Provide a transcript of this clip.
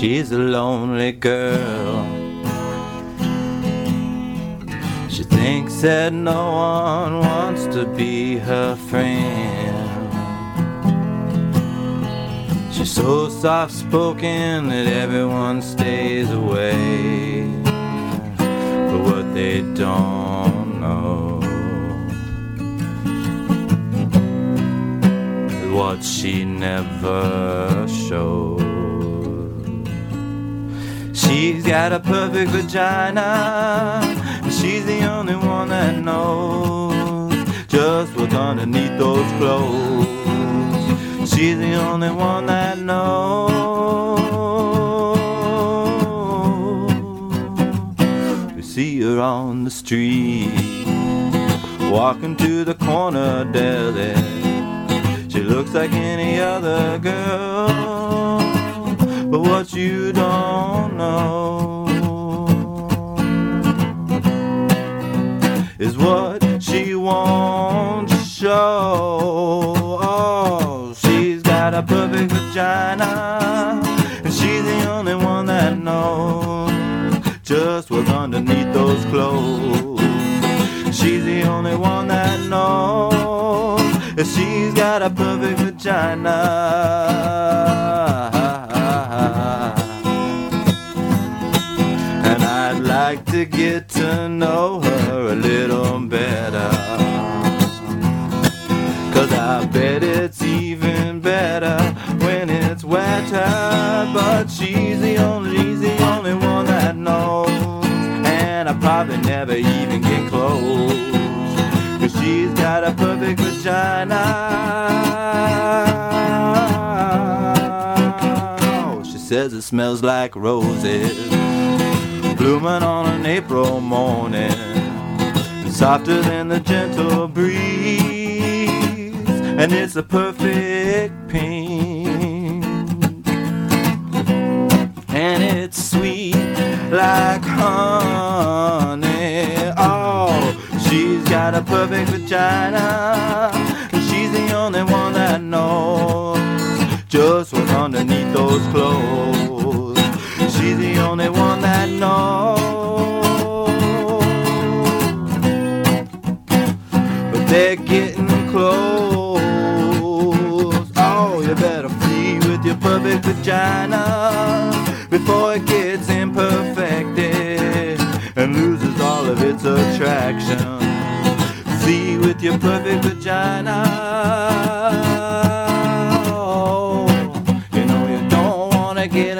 she's a lonely girl. She thinks that no one wants to be her friend. She's so soft spoken that everyone stays away. But what they don't know is what she never showed. She's got a perfect vagina. She's the only one that knows just what's underneath those clothes. She's the only one that knows. We see her on the street, walking to the corner deli. She looks like any other girl, but what you don't know is what she won't show. Oh, she's got a perfect vagina, and she's the only one that knows just what's underneath those clothes. She's the only one that knows that she's got a perfect vagina. Like to get to know her a little better. Cause I bet it's even better when it's wetter. But she's the only, she's the only one that knows. And I probably never even get close. Cause she's got a perfect vagina. She says it smells like roses blooming on an April morning, softer than the gentle breeze, and it's a perfect pink, and it's sweet like honey. Oh, she's got a perfect vagina, and she's the only one that knows just what's underneath those clothes. She's the only one that knows. They're getting close. Oh, you better flee with your perfect vagina before it gets imperfected and loses all of its attraction. Flee with your perfect vagina. Oh, you know you don't wanna get